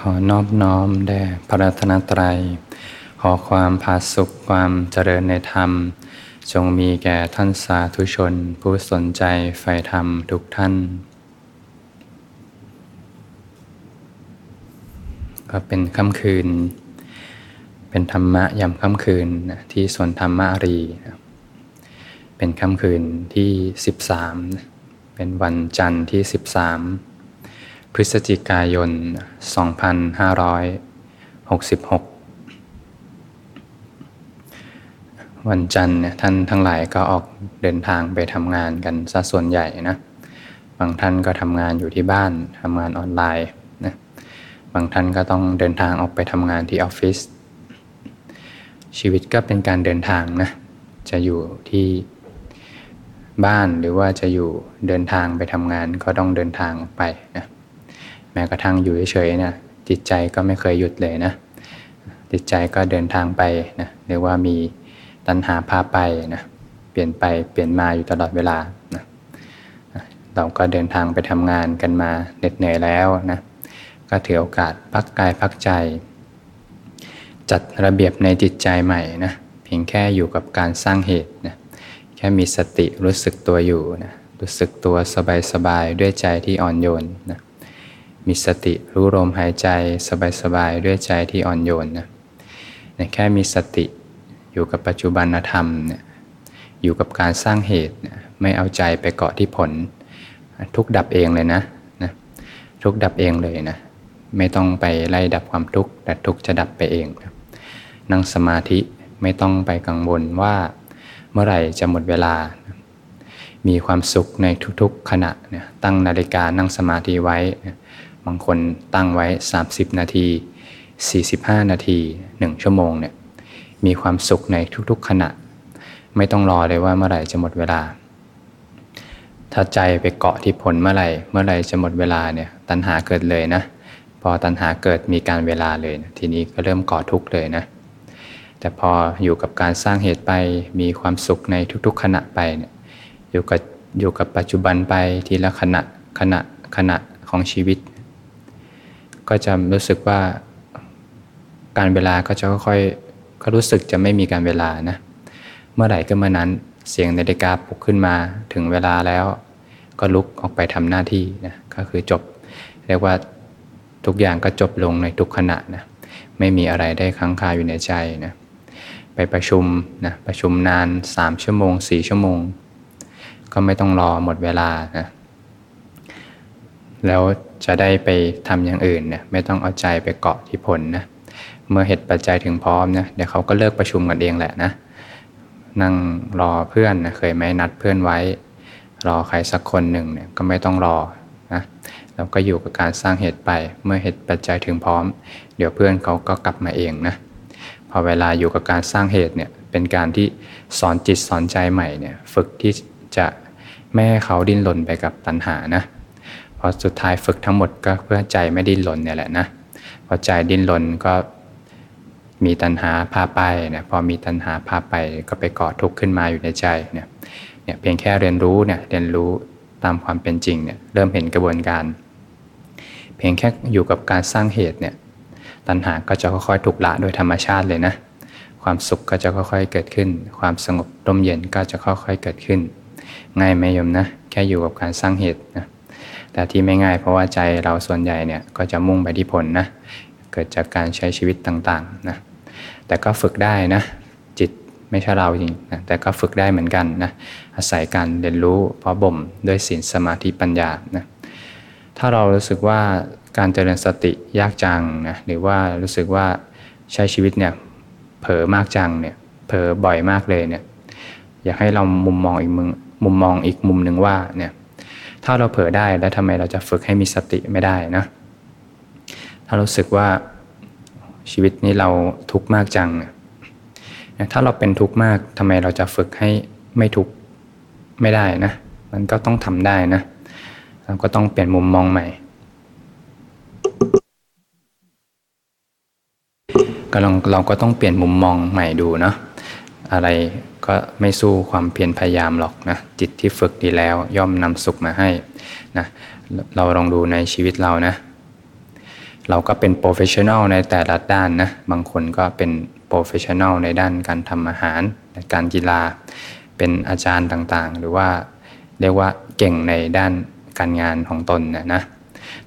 ขอนอบน้อมแด่พระรัตนตรัย ขอความผาสุขความเจริญในธรรม จงมีแก่ท่านสาธุชน ผู้สนใจใฝ่ธรรมทุกท่าน ก็เป็นค่ำคืน เป็นธรรมะยามค่ำคืนที่สวนธรรมะอารี เป็นค่ำคืนที่ 13 เป็นวันจันทร์ที่ 13 พฤศจิกายน 2566 วันจันทร์เนี่ยท่านทั้งหลายก็ออกเดินทางไปทำงานกันซะส่วนใหญ่นะ บางท่านก็ทำงานอยู่ที่บ้านทำงานออนไลน์นะบางท่านก็ต้องเดินทางออกไปทำงานที่ออฟฟิศชีวิตก็เป็นการเดินทางนะ จะอยู่ที่บ้านหรือว่าจะอยู่เดินทางไปทำงานก็ต้องเดินทางออกไปนะ แม้กระทั่งอยู่เฉยๆนะจิตใจก็ไม่เคยหยุดเลยนะจิตใจก็เดินทางไปนะหรือว่ามีตัณหาพาไปนะเปลี่ยนไปเปลี่ยนมาอยู่ตลอดเวลานะเราก็เดินทางไปทำงานกันมาเหน็ดเหนื่อยแล้วนะก็ถือโอกาสพักกายพักใจ จัดระเบียบในจิตใจใหม่นะเพียงแค่อยู่กับการสร้างเหตุนะแค่มีสติรู้สึกตัวอยู่นะรู้สึกตัวสบายๆด้วยใจที่อ่อนโยนนะ มีสติรู้ลมหายใจสบายๆด้วยใจที่อ่อนโยนนะแค่มีสติอยู่กับปัจจุบันธรรมเนี่ยอยู่กับการสร้างเหตุ ไม่เอาใจไปเกาะที่ผล ทุกดับเองเลยนะนะ ทุกดับเองเลยนะ ไม่ต้องไปไล่ดับความทุกข์แต่ทุกจะดับไปเองนะนั่งสมาธิไม่ต้องไปกังวลว่าเมื่อไหร่จะหมดเวลา มีความสุขในทุกๆขณะเนี่ยตั้งนาฬิกานั่งสมาธิไว้ บางคนตั้งไว้ 30 นาที 45 นาที 1 ชั่วโมงเนี่ยมีความสุขในทุกๆขณะ ไม่ต้องรอเลยว่าเมื่อไหร่จะหมดเวลา ถ้าใจไปเกาะที่ผลเมื่อไหร่ เมื่อไหร่จะหมดเวลาเนี่ยตัณหาเกิดเลยนะ พอตัณหาเกิดมีการเวลาเลยนะทีนี้ก็เริ่มเกาะทุกข์เลยนะ แต่พออยู่กับการสร้างเหตุไปมีความสุขในทุกๆ ขณะไปเนี่ยอยู่กับอยู่กับปัจจุบันไปทีละขณะขณะขณะของชีวิต ก็จะรู้สึกว่าการเวลาก็จะค่อยๆก็รู้สึกจะไม่มีการเวลานะ เมื่อไหร่ก็เมื่อนั้นเสียงนาฬิกาปลุกขึ้นมาถึงเวลาแล้ว ก็ลุกออกไปทำหน้าที่นะก็คือจบ เรียกว่าทุกอย่างก็จบลงในทุกขณะนะไม่มีอะไรได้ค้างคาอยู่ในใจนะไปประชุมนะประชุมนาน 3 ชั่วโมง 4 ชั่วโมง ก็ไม่ต้องรอหมดเวลานะ แล้วจะได้ไปทำอย่างอื่นเนี่ยไม่ต้องเอาใจไปเกาะที่ผลนะเมื่อเหตุปัจจัยถึงพร้อมนะเดี๋ยวเขาก็เลิกประชุมกันเองแหละนะนั่งรอเพื่อนนะเคยไหมนัดเพื่อนไว้ รอใครสักคนหนึ่งเนี่ยก็ไม่ต้องรอนะเราก็อยู่กับการสร้างเหตุไป เมื่อเหตุปัจจัยถึงพร้อม เดี๋ยวเพื่อนเขาก็กลับมาเองนะพอเวลาอยู่กับการสร้างเหตุเนี่ยเป็นการที่สอนจิตสอนใจใหม่เนี่ยฝึกที่จะไม่ให้เขาดิ้นรนไปกับตัณหานะ พอสุดท้ายฝึกทั้งหมดก็เพื่อใจไม่ดิ้นรนเนี่ยแหละนะพอใจดิ้นรนก็มีตัณหาพาไปเนี่ยพอมีตัณหาพาไปก็ไปกาะทุกข์ขึ้นมาอยู่ในใจเนี่ยเนี่ยเพียงแค่เรียนรู้เนี่ยเรียนรู้ตามความเป็นจริงเนี่ยเริ่มเห็นกระบวนการ เพียงแค่อยู่กับการสร้างเหตุเนี่ยตัณหาก็จะค่อยๆถูกละโดยธรรมชาติเลยนะความสุขก็จะค่อยๆเกิดขึ้น ความสงบร่มเย็นก็จะค่อยๆเกิดขึ้น ง่ายไหมโยมนะ แค่อยู่กับการสร้างเหตุนะ แต่ที่ไม่ง่ายเพราะว่าใจเราส่วนใหญ่เนี่ยก็จะมุ่งไปที่ผลนะ เกิดจากการใช้ชีวิตต่างๆนะ แต่ก็ฝึกได้นะ จิตไม่ใช่เราจริงนะแต่ก็ฝึกได้เหมือนกันนะ อาศัยการเรียนรู้เพราะบ่มด้วยศีลสมาธิปัญญานะถ้าเรารู้สึกว่าการเจริญสติยากจังนะหรือว่ารู้สึกว่าใช้ชีวิตเนี่ยเผลอมากจังเนี่ยเผลอบ่อยมากเลยเนี่ยอยากให้เรามุมมองอีกมุมมุมมองอีกมุมหนึ่งว่าเนี่ย ถ้าเราเผลอได้แล้วทำไมเราจะฝึกให้มีสติไม่ได้นะ ถ้ารู้สึกว่าชีวิตนี้เราทุกข์มากจัง ถ้าเราเป็นทุกข์มากทำไมเราจะฝึกให้ไม่ทุกข์ไม่ได้นะ มันก็ต้องทำได้นะ เราก็ต้องเปลี่ยนมุมมองใหม่ก็ลองเราก็ต้องเปลี่ยนมุมมองใหม่ดูเนาะอะไร ก็ไม่สู้ความเพียรพยายามหรอกนะจิตที่ฝึกดีแล้วย่อมนำสุขมาให้นะเราลองดูในชีวิตเรานะเราก็เป็น professional ในแต่ละด้านนะบางคนก็เป็น professional ในด้านการทำอาหารการกีฬา เป็นอาจารย์ต่างๆ หรือว่าเรียกว่าเก่งในด้านการงานของตนนะนะ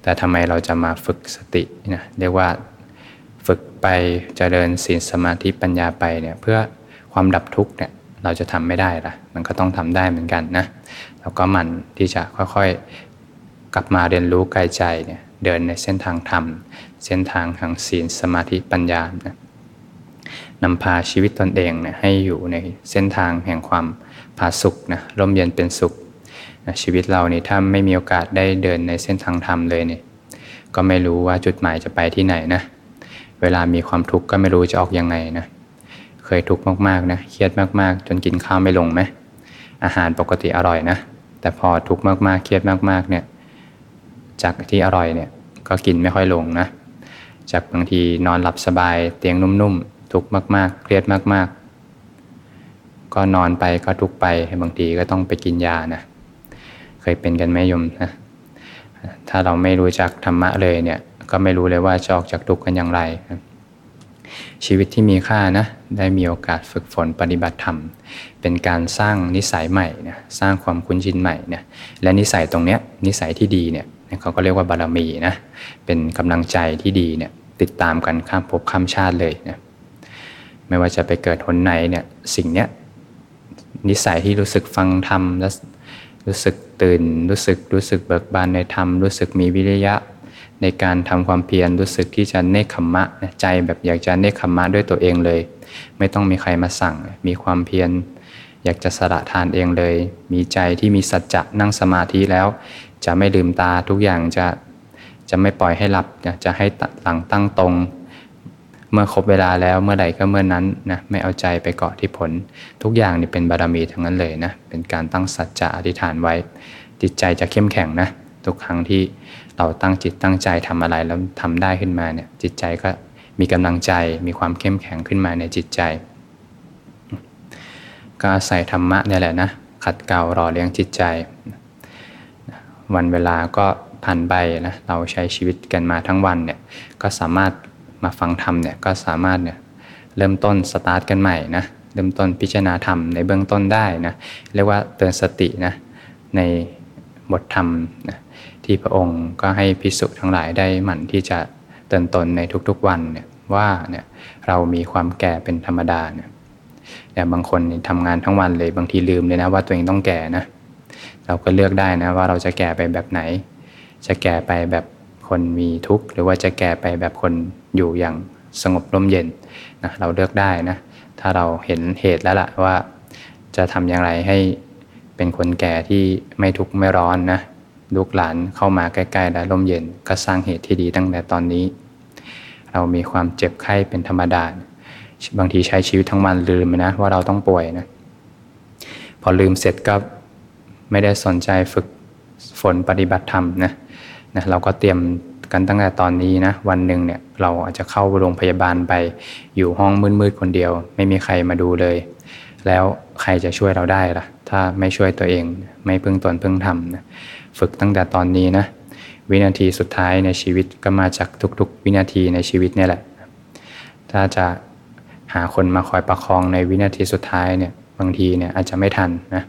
แต่ทำไมเราจะมาฝึกสตินะเรียกว่าฝึกไปเจริญศีลสมาธิปัญญาไปเนี่ยเพื่อความดับทุกข์เนี่ย เราจะทำไม่ได้ละมันก็ต้องทำได้เหมือนกันนะเราก็มันที่จะค่อยๆ กลับมาเรียนรู้กายใจเนี่ยเดินในเส้นทางธรรม เส้นทางทางศีลสมาธิปัญญานะนำพาชีวิตตนเองนะให้อยู่ในเส้นทางแห่งความผาสุกนะร่มเย็นเป็นสุขนะชีวิตเรานี่ถ้าไม่มีโอกาสได้เดินในเส้นทางธรรมเลยเนี่ยก็ไม่รู้ว่าจุดหมายจะไปที่ไหนนะ เวลามีความทุกข์ก็ไม่รู้จะออกยังไงนะ เคยทุกข์มากๆนะเครียดมากๆ จนกินข้าวไม่ลงไหมอาหารปกติอร่อยนะ แต่พอทุกข์มากๆเครียดมากๆเนี่ยจากที่อร่อยเนี่ยก็กินไม่ค่อยลงนะ จากบางทีนอนหลับสบายเตียงนุ่มๆ ทุกข์มากๆ เครียดมากๆ ก็นอนไปก็ทุกไปบางทีก็ต้องไปกินยานะเคยเป็นกันไหมยมนะถ้าเราไม่รู้จักธรรมะเลยเนี่ยก็ไม่รู้เลยว่าจะออกจากทุกข์กันอย่างไร ชีวิตที่มีค่านะได้มีโอกาสฝึกฝนปฏิบัติธรรม เป็นการสร้างนิสัยใหม่นะสร้างความคุ้นชินใหม่นะและนิสัยตรงเนี้ยนิสัยที่ดีเนี่ยเขาก็เรียกว่าบารมีนะเป็นกำลังใจที่ดีเนี่ยติดตามกันข้ามภพข้ามชาติเลยนะไม่ว่าจะไปเกิดหนไหนเนี่ยสิ่งเนี้ยนิสัยที่รู้สึกฟังธรรมแล้วรู้สึกตื่น รู้สึกรู้สึกเบิกบานในธรรมรู้สึกมีวิริยะ ในการทำความเพียรรู้สึกที่จะเนคขมมะใจแบบอยากจะเนคขมมะด้วยตัวเองเลย ไม่ต้องมีใครมาสั่ง มีความเพียรอยากจะสละทานเองเลย มีใจที่มีสัจจะนั่งสมาธิแล้ว จะไม่ลืมตาทุกอย่างจะจะไม่ปล่อยให้หลับจะให้หลังตั้งตรง เมื่อครบเวลาแล้วเมื่อใดก็เมื่อนั้นนะไม่เอาใจไปเกาะที่ผล ทุกอย่างนี่เป็นบารมีทั้งนั้นเลยนะเป็นการตั้งสัจจะอธิษฐานไว้ จิตใจจะเข้มแข็งนะทุกครั้งที่ เราตั้งจิตตั้งใจทำอะไรแล้วทำได้ขึ้นมาเนี่ยจิตใจก็มีกำลังใจมีความเข้มแข็งขึ้นมาในจิตใจ ก็อาศัยธรรมะเนี่ยแหละนะขัดเกลารอเลี้ยงจิตใจ วันเวลาก็ผ่านไปนะเราใช้ชีวิตกันมาทั้งวันเนี่ยก็สามารถมาฟังธรรมเนี่ยก็สามารถเนี่ยเริ่มต้นสตาร์ทกันใหม่นะเริ่มต้นพิจารณาธรรมในเบื้องต้นได้นะเรียกว่าเตือนสตินะในบทธรรมนะ ที่พระองค์ก็ให้พิสุทั้งหลายได้หมั่นที่จะเตือนตนในทุกๆวันเนี่ยว่าเนี่ยเรามีความแก่เป็นธรรมดาเนี่ยแต่บางคนทำงานทั้งวันเลยบางทีลืมเลยนะว่าตัวเองต้องแก่นะเราก็เลือกได้นะว่าเราจะแก่ไปแบบไหน จะแก่ไปแบบคนมีทุกข์หรือว่าจะแก่ไปแบบคนอยู่อย่างสงบร่มเย็นนะเราเลือกได้นะถ้าเราเห็นเหตุแล้วล่ะว่า จะทำอย่างไรให้เป็นคนแก่ที่ไม่ทุกข์ไม่ร้อนนะ ลูกหลานเข้ามาใกล้ๆแล้วร่มเย็นก็สร้างเหตุที่ดีตั้งแต่ตอนนี้ เรามีความเจ็บไข้เป็นธรรมดา บางทีใช้ชีวิตทั้งวันลืมนะว่าเราต้องป่วยนะพอลืมเสร็จก็ไม่ได้สนใจฝึกฝนปฏิบัติธรรมนะนะเราก็เตรียมกันตั้งแต่ตอนนี้นะวันหนึ่งเนี่ยเราอาจจะเข้าโรงพยาบาลไปอยู่ห้องมืดๆคนเดียว ไม่มีใครมาดูเลย แล้วใครจะช่วยเราได้ล่ะ ถ้าไม่ช่วยตัวเองไม่พึ่งตนพึ่งทำนะ ฝึกตั้งแต่ตอนนี้นะ วินาทีสุดท้ายในชีวิตก็มาจากทุกๆ วินาทีในชีวิตนี่แหละ ถ้าจะหาคนมาคอยประคองในวินาทีสุดท้ายเนี่ยบางทีเนี่ยอาจจะไม่ทันนะ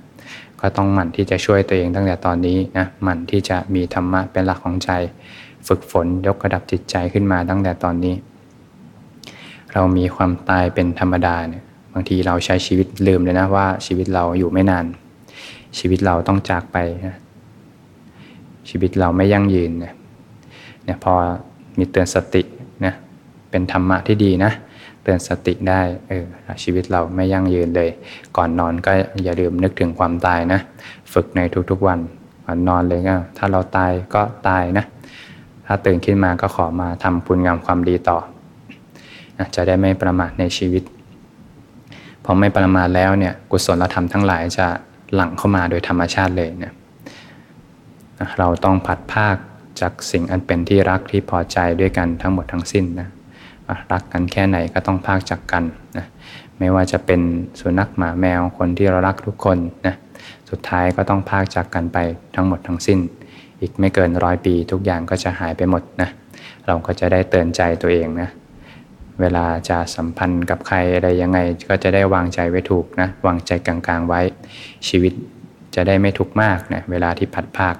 ก็ต้องหมั่นที่จะช่วยตัวเองตั้งแต่ตอนนี้นะหมั่นที่จะมีธรรมะเป็นหลักของใจ ฝึกฝนยกระดับจิตใจขึ้นมาตั้งแต่ตอนนี้ เรามีความตายเป็นธรรมดาเนี่ยบางทีเราใช้ชีวิตลืมเลยนะว่าชีวิตเราอยู่ไม่นาน ชีวิตเราต้องจากไปนะ ชีวิตเราไม่ยั่งยืนเนี่ยเนี่ยพอมีเตือนสตินะเป็นธรรมะที่ดีนะเตือนสติได้เออชีวิตเราไม่ยั่งยืนเลย ก่อนนอนก็อย่าลืมนึกถึงความตายนะ ฝึกในทุกๆวันก่อนนอนเลยก็ถ้าเราตายก็ตายนะ ถ้าตื่นขึ้นมาก็ขอมาทำคุณงามความดีต่อนะจะได้ไม่ประมาทในชีวิตพอไม่ประมาทแล้วเนี่ยกุศลธรรมทั้งหลายจะหลั่งเข้ามาโดยธรรมชาติเลยนะ เราต้องผัดภาคจากสิ่งอันเป็นที่รักที่พอใจด้วยกันทั้งหมดทั้งสิ้นนะรักกันแค่ไหนก็ต้องพากจากกันนะไม่ว่าจะเป็นสุนัขหมาแมวคนที่เรารักทุกคนนะสุดท้ายก็ต้องพากจากกันไปทั้งหมดทั้งสิ้น อีกไม่เกินร้อยปีทุกอย่างก็จะหายไปหมดนะเราก็จะได้เตือนใจตัวเองนะเวลาจะสัมพันธ์กับใครอะไรยังไงก็จะได้วางใจไว้ถูกนะวางใจกลางๆไว้ชีวิต จะได้ไม่ทุกข์มากนะเวลาที่พัดภาค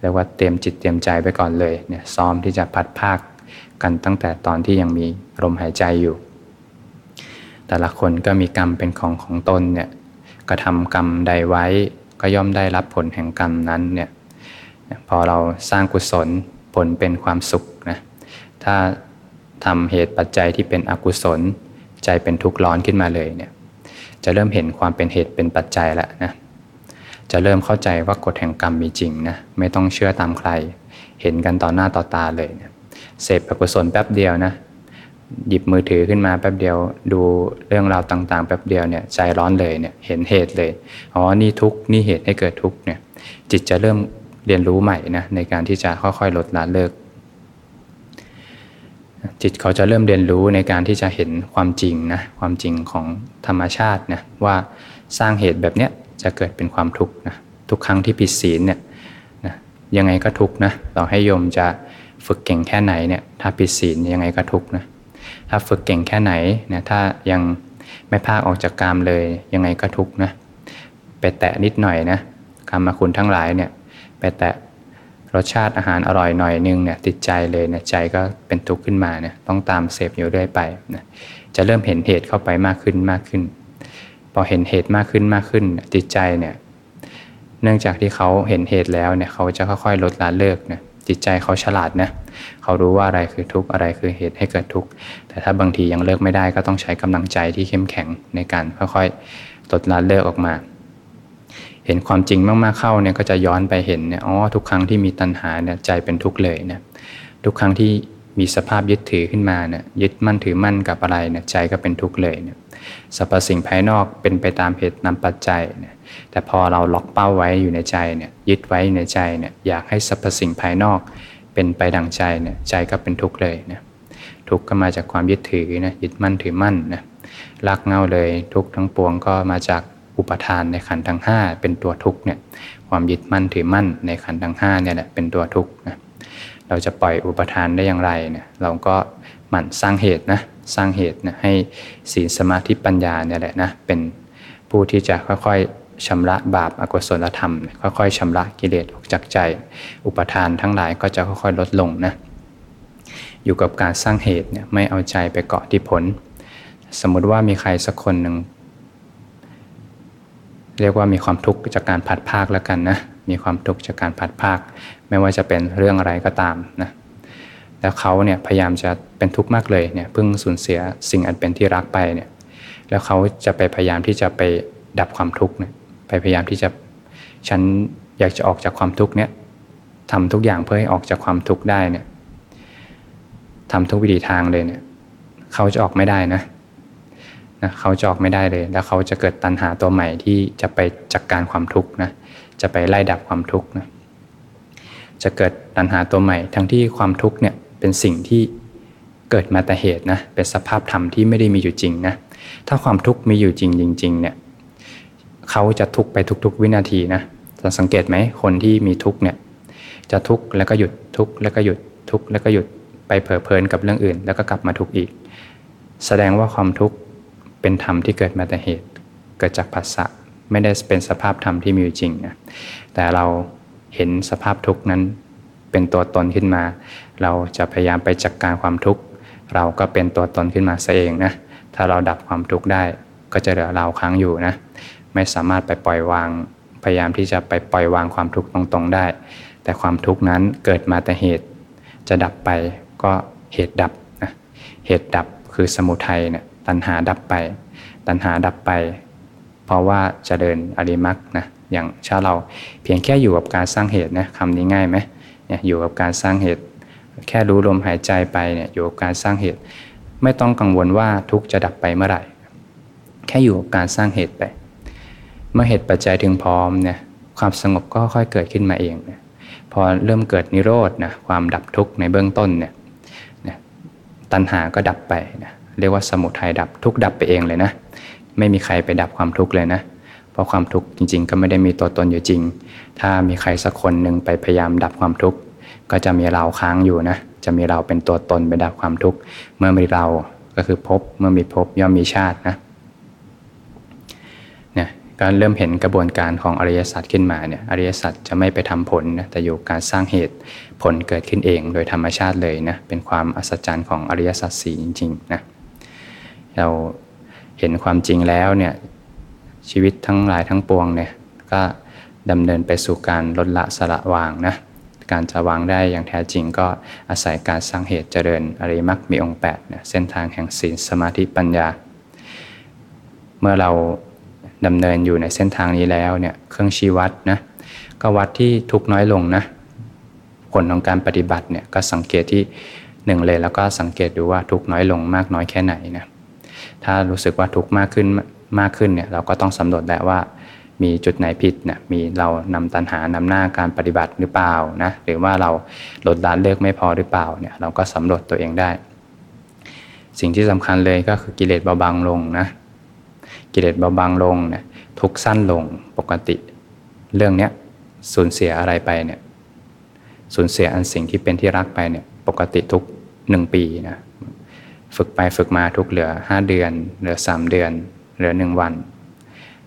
เรียกว่าเตรียมจิตเตรียมใจไว้ก่อนเลยเนี่ยซ้อมที่จะพัดภาคกันตั้งแต่ตอนที่ยังมีลมหายใจอยู่ แต่ละคนก็มีกรรมเป็นของของตนเนี่ยกระทำกรรมใดไว้ก็ย่อมได้รับผลแห่งกรรมนั้นเนี่ยพอเราสร้างกุศลผลเป็นความสุขนะถ้าทำเหตุปัจจัยที่เป็นอกุศล ใจเป็นทุกข์ร้อนขึ้นมาเลยเนี่ยจะเริ่มเห็นความเป็นเหตุเป็นปัจจัยแล้วนะ จะเริ่มเข้าใจว่ากฎแห่งกรรมมีจริงนะไม่ต้องเชื่อตามใคร เห็นกันต่อหน้าต่อตาเลยเนี่ยเสพอกุศลแป๊บเดียวนะหยิบมือถือขึ้นมาแป๊บเดียว ดูเรื่องราวต่างๆ แป๊บเดียวเนี่ยใจร้อนเลยเนี่ยเห็นเหตุเลยอ๋อนี่ทุกนี่เหตุให้เกิดทุกเนี่ยจิตจะเริ่มเรียนรู้ใหม่นะในการที่จะค่อยๆลดละเลิก จิตเขาจะเริ่มเรียนรู้ในการที่จะเห็นความจริงนะความจริงของธรรมชาตินะว่าสร้างเหตุแบบเนี้ย จะเกิดเป็นความทุกข์นะทุกครั้งที่ผิดศีลเนี่ยนะยังไงก็ทุกข์นะเราให้โยมจะฝึกเก่งแค่ไหนเนี่ยถ้าผิดศีลยังไงก็ทุกข์นะถ้าฝึกเก่งแค่ไหนนะถ้ายังไม่พากออกจากกามเลยยังไงก็ทุกข์นะไปแตะนิดหน่อยนะกรรมคุณทั้งหลายเนี่ยไปแตะรสชาติอาหารอร่อยหน่อยนึงเนี่ยติดใจเลยนะใจก็เป็นทุกข์ขึ้นมาเนี่ยต้องตามเสพอยู่เรื่อยไปนะจะเริ่มเห็นเหตุเข้าไปมากขึ้นมากขึ้น พอเห็นเหตุมากขึ้นมากขึ้นจิตใจเนี่ยเนื่องจากที่เขาเห็นเหตุแล้วเนี่ยเขาจะค่อยๆลดละเลิกนะจิตใจเขาฉลาดนะเขารู้ว่าอะไรคือทุกข์อะไรคือเหตุให้เกิดทุกข์แต่ถ้าบางทียังเลิกไม่ได้ก็ต้องใช้กำลังใจที่เข้มแข็งในการค่อยๆลดละเลิกออกมา เห็นความจริงมากๆเข้าเนี่ยก็จะย้อนไปเห็นเนี่ยอ๋อทุกครั้งที่มีตัณหาเนี่ยใจเป็นทุกข์เลยเนี่ยทุกครั้งที่มีสภาพยึดถือขึ้นมาเนี่ยยึดมั่นถือมั่นกับอะไรเนี่ยใจก็เป็นทุกข์เลยเนี่ย สรรพสิ่งภายนอกเป็นไปตามเหตุนำปัจจัยเนี่ยแต่พอเราล็อกเป้าไว้อยู่ในใจเนี่ยยึดไว้ในใจเนี่ยอยากให้สรรพสิ่งภายนอก เป็นไปดังใจเนี่ยใจก็เป็นทุกข์เลยนะทุกข์ก็มาจากความยึดถือนะยึดมั่นถือมั่นนะรักเงาเลยทุกข์ทั้งปวงก็มาจากอุปทานในขันธ์ทั้ง 5 เป็นตัวทุกข์เนี่ยความยึดมั่นถือมั่นในขันธ์ทั้ง5เนี่ยแหละเป็นตัวทุกข์นะเราจะปล่อยอุปทานได้อย่างไรเนี่ยเราก็หมั่นสร้างเหตุนะ สร้างเหตุนะให้ศีลสมาธิปัญญาเนี่ยแหละนะเป็นผู้ที่จะค่อยๆชำระบาปอกุศลธรรม ค่อยๆชำระกิเลสออกจากใจ อุปทานทั้งหลายก็จะค่อยๆลดลงนะอยู่กับการสร้างเหตุเนี่ยไม่เอาใจไปเกาะที่ผล สมมุติว่ามีใครสักคนหนึ่งเรียกว่ามีความทุกข์จากการผัดภาคแล้วกันนะมีความทุกข์จากการผัดภาค ไม่ว่าจะเป็นเรื่องอะไรก็ตามนะ แล้วเขาเนี่ยพยายามจะเป็นทุกข์มากเลยเนี่ยเพิ่งสูญเสียสิ่งอันเป็นที่รักไปเนี่ยแล้วเขาจะไปพยายามที่จะไปดับความทุกข์เนี่ยไปพยายามที่จะฉันอยากจะออกจากความทุกข์เนี่ยทำทุกอย่างเพื่อให้ออกจากความทุกข์ได้เนี่ยทำทุกวิธีทางเลยเนี่ยเขาจะออกไม่ได้นะนะเขาจะออกไม่ได้เลย แล้วเขาจะเกิดตัณหาตัวใหม่ที่จะไปจัดกการความทุกข์นะจะไปไล่ดับความทุกข์นะจะเกิดตัณหาตัวใหม่ ทั้งที่ความทุกข์เนี่ย เป็นสิ่งที่เกิดมาแต่เหตุนะเป็นสภาพธรรมที่ไม่ได้มีอยู่จริงนะถ้าความทุกข์มีอยู่จริงจริง ๆ เนี่ยเขาจะทุกข์ไปทุก ๆ วินาทีนะจะสังเกตไหมคนที่มีทุกข์เนี่ยจะทุกข์แล้วก็หยุดทุกข์แล้วก็หยุดทุกข์แล้วก็หยุดไปเผลอเพลินกับเรื่องอื่น แล้วก็กลับมาทุกข์อีก แสดงว่าความทุกข์เป็นธรรมที่เกิดมาแต่เหตุ เกิดจากภาษะไม่ได้เป็นสภาพธรรมที่มีอยู่จริงนะแต่เราเห็นสภาพทุกข์นั้น เป็นตัวตนขึ้นมา เราจะพยายามไปจัดกการความทุกข์ เราก็เป็นตัวตนขึ้นมาซะเองนะถ้าเราดับความทุกข์ได้ก็จะเหลือเราค้างอยู่นะไม่สามารถไปปล่อยวาง พยายามที่จะไปปล่อยวางความทุกข์ตรงๆได้ แต่ความทุกข์นั้นเกิดมาแต่เหตุ จะดับไปก็เหตุดับนะเหตุดับคือสมุทัยเนี่ยตัณหาดับไป ตัณหาดับไป เพราะว่าจะเดินอริมักนะอย่างชาเราเพียงแค่อยู่กับการสร้างเหตุนะคำนี้ง่ายไหม เนี่ยอยู่กับการสร้างเหตุ แค่รู้ลมหายใจไปเนี่ยอยู่กับการสร้างเหตุ ไม่ต้องกังวลว่าทุกจะดับไปเมื่อไหร่ แค่อยู่กับการสร้างเหตุไป เมื่อเหตุปัจจัยถึงพร้อมเนี่ยความสงบก็ค่อยเกิดขึ้นมาเองเนี่ยพอเริ่มเกิดนิโรธนะความดับทุกข์ในเบื้องต้นเนี่ยตัณหาก็ดับไปนะเรียกว่าสมุทัยดับทุกดับไปเองเลยนะ ไม่มีใครไปดับความทุกข์เลยนะ เพราะความทุกข์จริง ๆ ก็ไม่ได้มีตัวตนอยู่จริง ถ้ามีใครสักคนหนึ่งไปพยายามดับความทุกข์ก็จะมีเราค้างอยู่นะ จะมีเราเป็นตัวตนไปดับความทุกข์ เมื่อมีเราก็คือพบ เมื่อมีพบย่อมมีชาตินะเนี่ยก็เริ่มเห็นกระบวนการของอริยสัจขึ้นมาเนี่ยอริยสัจจะไม่ไปทำผลนะแต่อยู่การสร้างเหตุผลเกิดขึ้นเองโดยธรรมชาติเลยนะเป็นความอัศจรรย์ของอริยสัจสี่จริงๆนะเราเห็นความจริงแล้วเนี่ย ชีวิตทั้งหลายทั้งปวงเนี่ยก็ดำเนินไปสู่การลดละสละวางนะการจะวางได้อย่างแท้จริงก็อาศัยการสร้างเหตุเจริญอริมักมีองค์8เนี่ยเส้นทางแห่งศีลสมาธิปัญญา เมื่อเราดำเนินอยู่ในเส้นทางนี้แล้วเนี่ยเครื่องชี้วัดนะก็วัดที่ทุกน้อยลงนะผลของการปฏิบัติเนี่ยก็สังเกตที่หนึ่งเลยแล้วก็สังเกตดูว่าทุกน้อยลงมากน้อยแค่ไหนนะถ้ารู้สึกว่าทุกมากขึ้น มากขึ้นเนี่ยเราก็ต้องสำรวจแล้วว่า มีจุดไหนผิดนะมีเรานำตัณหานำหน้าการปฏิบัติหรือเปล่านะหรือว่าเราลดละเลิกไม่พอหรือเปล่าเนี่ยเราก็สำรวจตัวเองได้ สิ่งที่สำคัญเลยก็คือกิเลสเบาบางลงนะกิเลสเบาบางลงเนี่ยทุกสั้นลงปกติ เรื่องเนี้ยสูญเสียอะไรไปเนี่ยสูญเสียอันสิ่งที่เป็นที่รักไปเนี่ยปกติทุกหนึ่งปีนะฝึกไปฝึกมาทุกเหลือ 5 เดือน เหลือ 3 เดือน เหลือ1วัน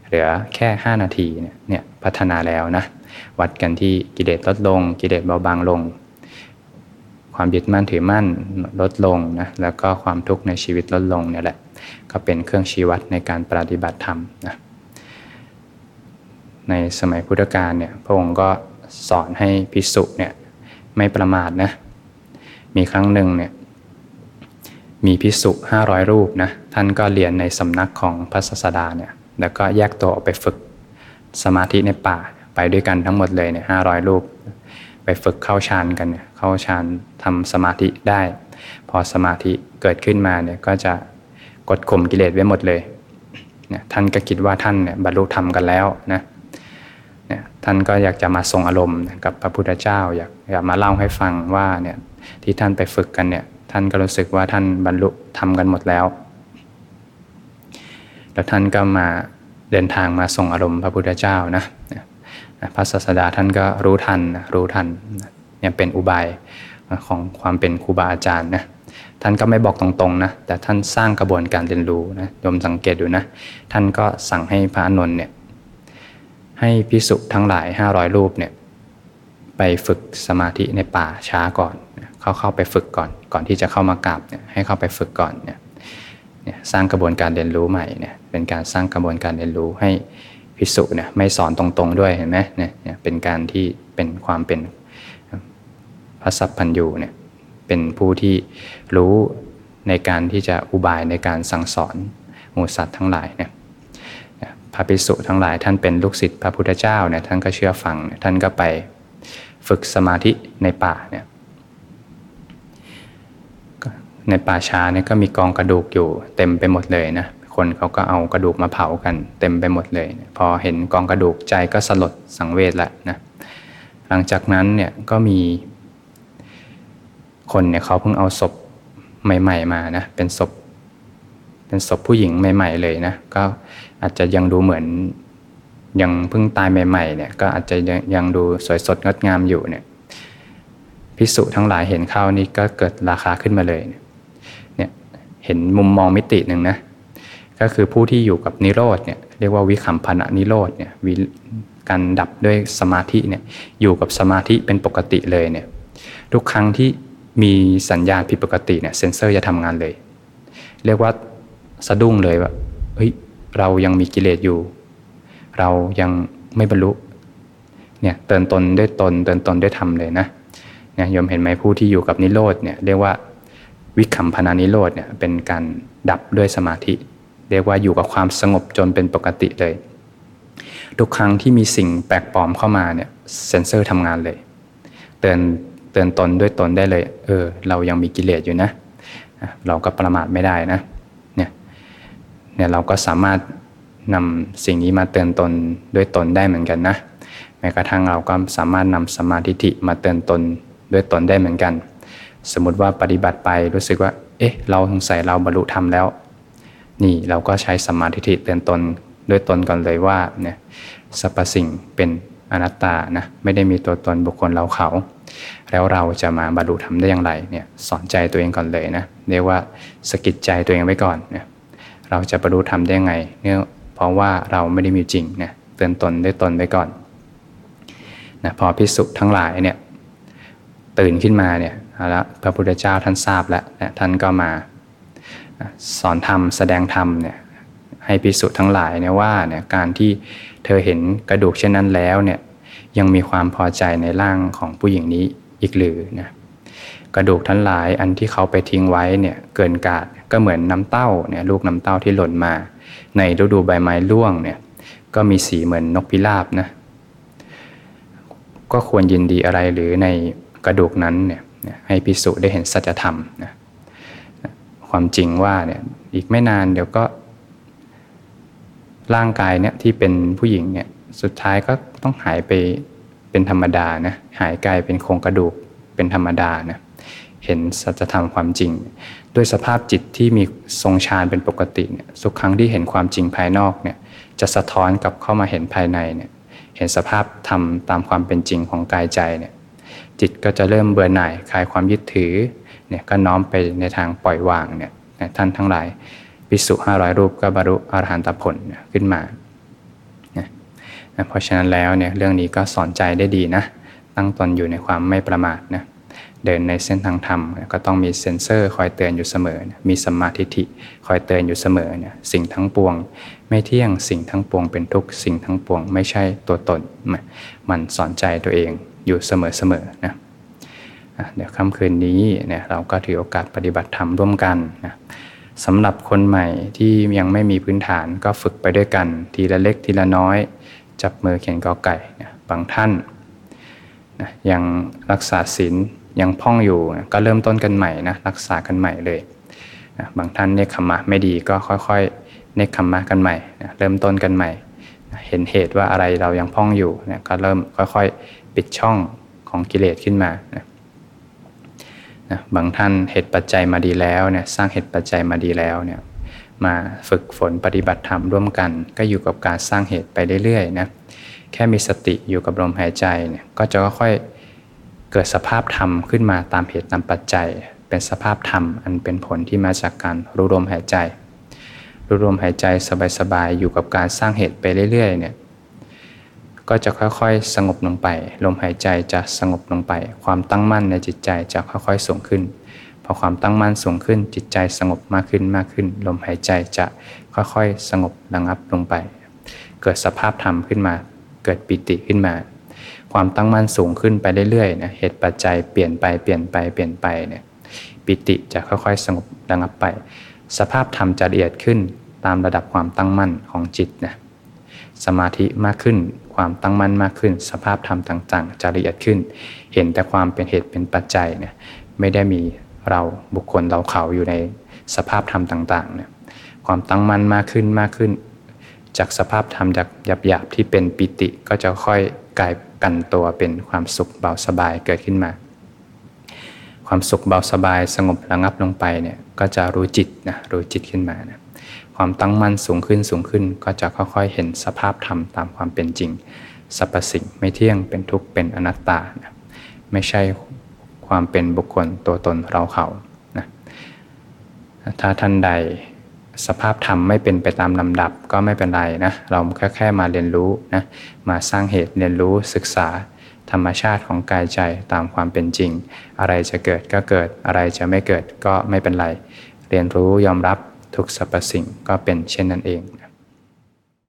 เหลือแค่ 5 นาทีเนี่ยเนี่ยพัฒนาแล้วนะ วัดกันที่กิเลสลดลง กิเลสเบาบางลง ความยึดมั่นถือมั่นลดลงนะแล้วก็ความทุกข์ในชีวิตลดลงเนี่ยแหละก็เป็นเครื่องชี้วัดในการปฏิบัติธรรมนะในสมัยพุทธกาลเนี่ยพระองค์ก็สอนให้พิสุเนี่ยไม่ประมาทนะมีครั้งหนึ่งเนี่ย มีพิสุห้าร้อยรูปนะท่านก็เรียนในสำนักของพระศาสดาเนี่ยแล้วก็แยกตัวออกไปฝึกสมาธิในป่าไปด้วยกันทั้งหมดเลยเนี่ยห้าร้อยรูป ไปฝึกเข้าฌานกันเนี่ยเข้าฌานทำสมาธิได้ พอสมาธิเกิดขึ้นมาเนี่ยก็จะกดข่มกิเลสไว้หมดเลยเนี่ยท่านก็คิดว่าท่านเนี่ยบรรลุธรรมกันแล้วนะเนี่ยท่านก็อยากจะมาส่งอารมณ์กับพระพุทธเจ้า อยากอยากมาเล่าให้ฟังว่าเนี่ยที่ท่านไปฝึกกันเนี่ย ท่านก็รู้สึกว่าท่านบรรลุทำกันหมดแล้ว แล้วท่านก็มาเดินทางมาส่งอารมณ์พระพุทธเจ้านะพระศาสดาท่านก็รู้ทันรู้ทันเนี่ยเป็นอุบายของความเป็นครูบาอาจารย์นะท่านก็ไม่บอกตรงๆนะแต่ท่านสร้างกระบวนการเรียนรู้นะยมสังเกตดูนะ ท่านก็สั่งให้พระอนุนเนี่ยให้พิสุทั้งหลาย 500 รูปเนี่ยไปฝึกสมาธิในป่าช้าก่อน เขาเข้าไปฝึกก่อน ก่อนที่จะเข้ามากราบเนี่ยให้เข้าไปฝึกก่อนเนี่ยสร้างกระบวนการเรียนรู้ใหม่เนี่ยเป็นการสร้างกระบวนการเรียนรู้ให้พิสุเนี่ยไม่สอนตรงๆด้วยเห็นไหมเนี่ยเป็นการที่เป็นความเป็นพระสัพพัญญูเนี่ยเป็นผู้ที่รู้ในการที่จะอุบายในการสั่งสอนหมูสัตว์ทั้งหลายเนี่ยพระภิกษุทั้งหลายท่านเป็นลูกศิษย์พระพุทธเจ้าเนี่ยท่านก็เชื่อฟังท่านก็ไปฝึกสมาธิในป่าเนี่ย ในป่าช้าเนี่ยก็มีกองกระดูกอยู่เต็มไปหมดเลยนะคนเขาก็เอากระดูกมาเผากันเต็มไปหมดเลย พอเห็นกองกระดูกใจก็สลดสังเวชล้วนะหลังจากนั้นเนี่ยก็มี คนเนี่ยเขาเพิ่งเอาศพใหม่ ๆ มานะเป็นศพ เป็นศพผู้หญิงใหม่ ๆ เลยนะก็อาจจะยังดูเหมือนยังเพิ่งตายใหม่ๆเนี่ยก็อาจจะยังดูสวยสดงดงามอยู่เนี่ยพิสุทั้งหลายเห็นเข้านี่ก็เกิดราคาขึ้นมาเลยเนี่ย เห็นมุมมองมิติหนึ่งนะก็คือผู้ที่อยู่กับนิโรธเนี่ยเรียกว่าวิคัมพนะนิโรธเนี่ยวิการดับด้วยสมาธิเนี่ยอยู่กับสมาธิเป็นปกติเลยเนี่ยทุกครั้งที่มีสัญญาณผิดปกติเนี่ยเซนเซอร์จะทำงานเลย เรียกว่าสะดุ้งเลยว่าเฮ้ยเรายังมีกิเลสอยู่ เรายังไม่บรรลุเนี่ยเตือนตนด้วยตนเตือนตนด้วยธรรมเลยนะเนี่ยยมเห็นไหมผู้ที่อยู่กับนิโรธเนี่ยเรียกว่า วิคัมพนานิโรธเนี่ยเป็นการดับด้วยสมาธิ เรียกว่าอยู่กับความสงบจนเป็นปกติเลย ทุกครั้งที่มีสิ่งแปลกปลอมเข้ามาเนี่ยเซนเซอร์ทำงานเลย เตือนเตือนตนด้วยตนได้เลย เออ เรายังมีกิเลสอยู่นะ เราก็ประมาทไม่ได้นะเนี่ยเนี่ยเราก็สามารถนำสิ่งนี้มาเตือนตนด้วยตนได้เหมือนกันนะแม้กระทั่งเราก็สามารถนำสมาธิมาเตือนตนด้วยตนได้เหมือนกัน สมมติว่าปฏิบัติไปรู้สึกว่า เอ๊ะ เราสงสัยเราบรรลุธรรมแล้ว นี่เราก็ใช้สมาธิเตือนตนด้วยตนก่อนเลยว่าเนี่ยสรรพสิ่งเป็นอนัตตานะไม่ได้มีตัวตนบุคคลเราเขา แล้วเราจะมาบรรลุธรรมได้อย่างไรเนี่ยสอนใจตัวเองก่อนเลยนะเรียกว่าสกิดใจตัวเองไว้ก่อนเนี่ยเราจะบรรลุธรรมได้ยังไงเนี่ยเพราะว่าเราไม่ได้มีจริงเนี่ยเตือนตนด้วยตนไว้ก่อนนะพอพิสุทั้งหลายเนี่ยตื่นขึ้นมาเนี่ย แล้วพระพุทธเจ้าท่านทราบแล้วนะท่านก็มาสอนธรรมแสดงธรรมเนี่ยให้พิสุทั้งหลายเนี่ยว่าเนี่ยการที่เธอเห็นกระดูกเช่นนั้นแล้วเนี่ยยังมีความพอใจในร่างของผู้หญิงนี้อีกหรือนะกระดูกทั้งหลายอันที่เขาไปทิ้งไว้เนี่ยเกินกาดก็เหมือนน้ำเต้าเนี่ยลูกน้ำเต้าที่หล่นมา ในฤดูใบไม้ร่วงเนี่ยก็มีสีเหมือนนกพิราบนะก็ควรยินดีอะไรหรือในกระดูกนั้นเนี่ย ให้พิสุได้เห็นสัจธรรมนะความจริงว่าเนี่ยอีกไม่นานเดี๋ยวก็ ร่างกายเนี่ยที่เป็นผู้หญิงเนี่ยสุดท้ายก็ต้องหายไปเป็นธรรมดานะหายกลายเป็นโครงกระดูกเป็นธรรมดานะเห็นสัจธรรมความจริง ด้วยสภาพจิตที่มีทรงฌานเป็นปกติเนี่ยทุกครั้งที่เห็นความจริงภายนอกเนี่ยจะสะท้อนกลับเข้ามาเห็นภายในเนี่ยเห็นสภาพธรรมตามความเป็นจริงของกายใจเนี่ย จิตก็จะเริ่มเบื่อหน่ายคลายความยึดถือเนี่ยก็น้อมไปในทางปล่อยวางเนี่ยท่านทั้งหลายภิกษุห้าร้อยรูปก็บรรลุอรหันตผลขึ้นมานะเพราะฉะนั้นแล้วเนี่ยเรื่องนี้ก็สอนใจได้ดีนะ ตั้งตนอยู่ในความไม่ประมาทนะเดินในเส้นทางธรรมก็ต้องมีเซ็นเซอร์คอยเตือนอยู่เสมอมีสมาธิิคอยเตือนอยู่เสมอเนี่ยสิ่งทั้งปวง ไม่เที่ยงสิ่งทั้งปวงเป็นทุกสิ่งทั้งปวง ไม่ใช่ตัวตนมันสอนใจตัวเอง อยู่เสมอๆนะเดี๋ยวค่ำคืนนี้เนี่ยเราก็ถือโอกาสปฏิบัติธรรมร่วมกันนะสำหรับคนใหม่ที่ยังไม่มีพื้นฐานก็ฝึกไปด้วยกัน ทีละเล็กทีละน้อย จับมือเขียนกอไก่นะบางท่านนะยังรักษาศีลยังพ่องอยู่นะก็เริ่มต้นกันใหม่นะรักษากันใหม่เลยนะบางท่านเนคขมะไม่ดีก็ค่อยๆเนคขมะกันใหม่นะเริ่มต้นกันใหม่นะเห็นเหตุว่าอะไรเรายังพ่องอยู่นะก็เริ่มค่อยๆ ปิดช่องของกิเลสขึ้นมานะนะบางท่านเหตุปัจจัยมาดีแล้วเนี่ยสร้างเหตุปัจจัยมาดีแล้วเนี่ยมาฝึกฝนปฏิบัติธรรมร่วมกัน ก็อยู่กับการสร้างเหตุไปเรื่อยๆนะแค่มีสติอยู่กับลมหายใจเนี่ยก็จะค่อยๆเกิดสภาพธรรมขึ้นมาตามเหตุตามปัจจัย เป็นสภาพธรรมอันเป็นผลที่มาจากการรู้ลมหายใจรู้ลมหายใจสบายๆอยู่กับการสร้างเหตุไปเรื่อยๆเนี่ย ก็จะค่อยๆ สงบลงไป ลมหายใจจะสงบลงไป ความตั้งมั่นในจิตใจจะค่อยๆ สูงขึ้น พอความตั้งมั่นสูงขึ้น จิตใจสงบมากขึ้นมากขึ้น ลมหายใจจะค่อยๆ สงบระงับลงไป เกิดสภาพธรรมขึ้นมา เกิดปิติขึ้นมา ความตั้งมั่นสูงขึ้นไปเรื่อยๆนะเหตุปัจจัยเปลี่ยนไปเปลี่ยนไปเปลี่ยนไปเนี่ยปิติจะค่อยๆ สงบระงับไป สภาพธรรมจะละเอียดขึ้นตามระดับความตั้งมั่นของจิตนะสมาธิมากขึ้น ความตั้งมั่นมากขึ้น สภาพธรรมต่างๆจะละเอียดขึ้น เห็นแต่ความเป็นเหตุเป็นปัจจัยเนี่ยไม่ได้มีเราบุคคลเราเขาอยู่ในสภาพธรรมต่างๆเนี่ยความตั้งมั่นมากขึ้นมากขึ้น จากสภาพธรรมจากหยาบๆที่เป็นปิติก็จะค่อยกลายกันตัวเป็นความสุขเบาสบายเกิดขึ้นมา ความสุขเบาสบายสงบระงับลงไปเนี่ยก็จะรู้จิตนะรู้จิตขึ้นมานะ ความตั้งมั่นสูงขึ้นสูงขึ้น ก็จะค่อยๆ เห็นสภาพธรรมตามความเป็นจริงสรรพสิ่งไม่เที่ยงเป็นทุกข์เป็นอนัตตานะไม่ใช่ความเป็นบุคคลตัวตนเราเขานะถ้าท่านใดสภาพธรรมไม่เป็นไปตามลำดับก็ไม่เป็นไรนะเราแค่แค่มาเรียนรู้นะมาสร้างเหตุเรียนรู้ศึกษาธรรมชาติของกายใจตามความเป็นจริง อะไรจะเกิดก็เกิดอะไรจะไม่เกิดก็ไม่เป็นไร เรียนรู้ยอมรับ ทุกสรรพสิ่งก็เป็นเช่นนั้นเอง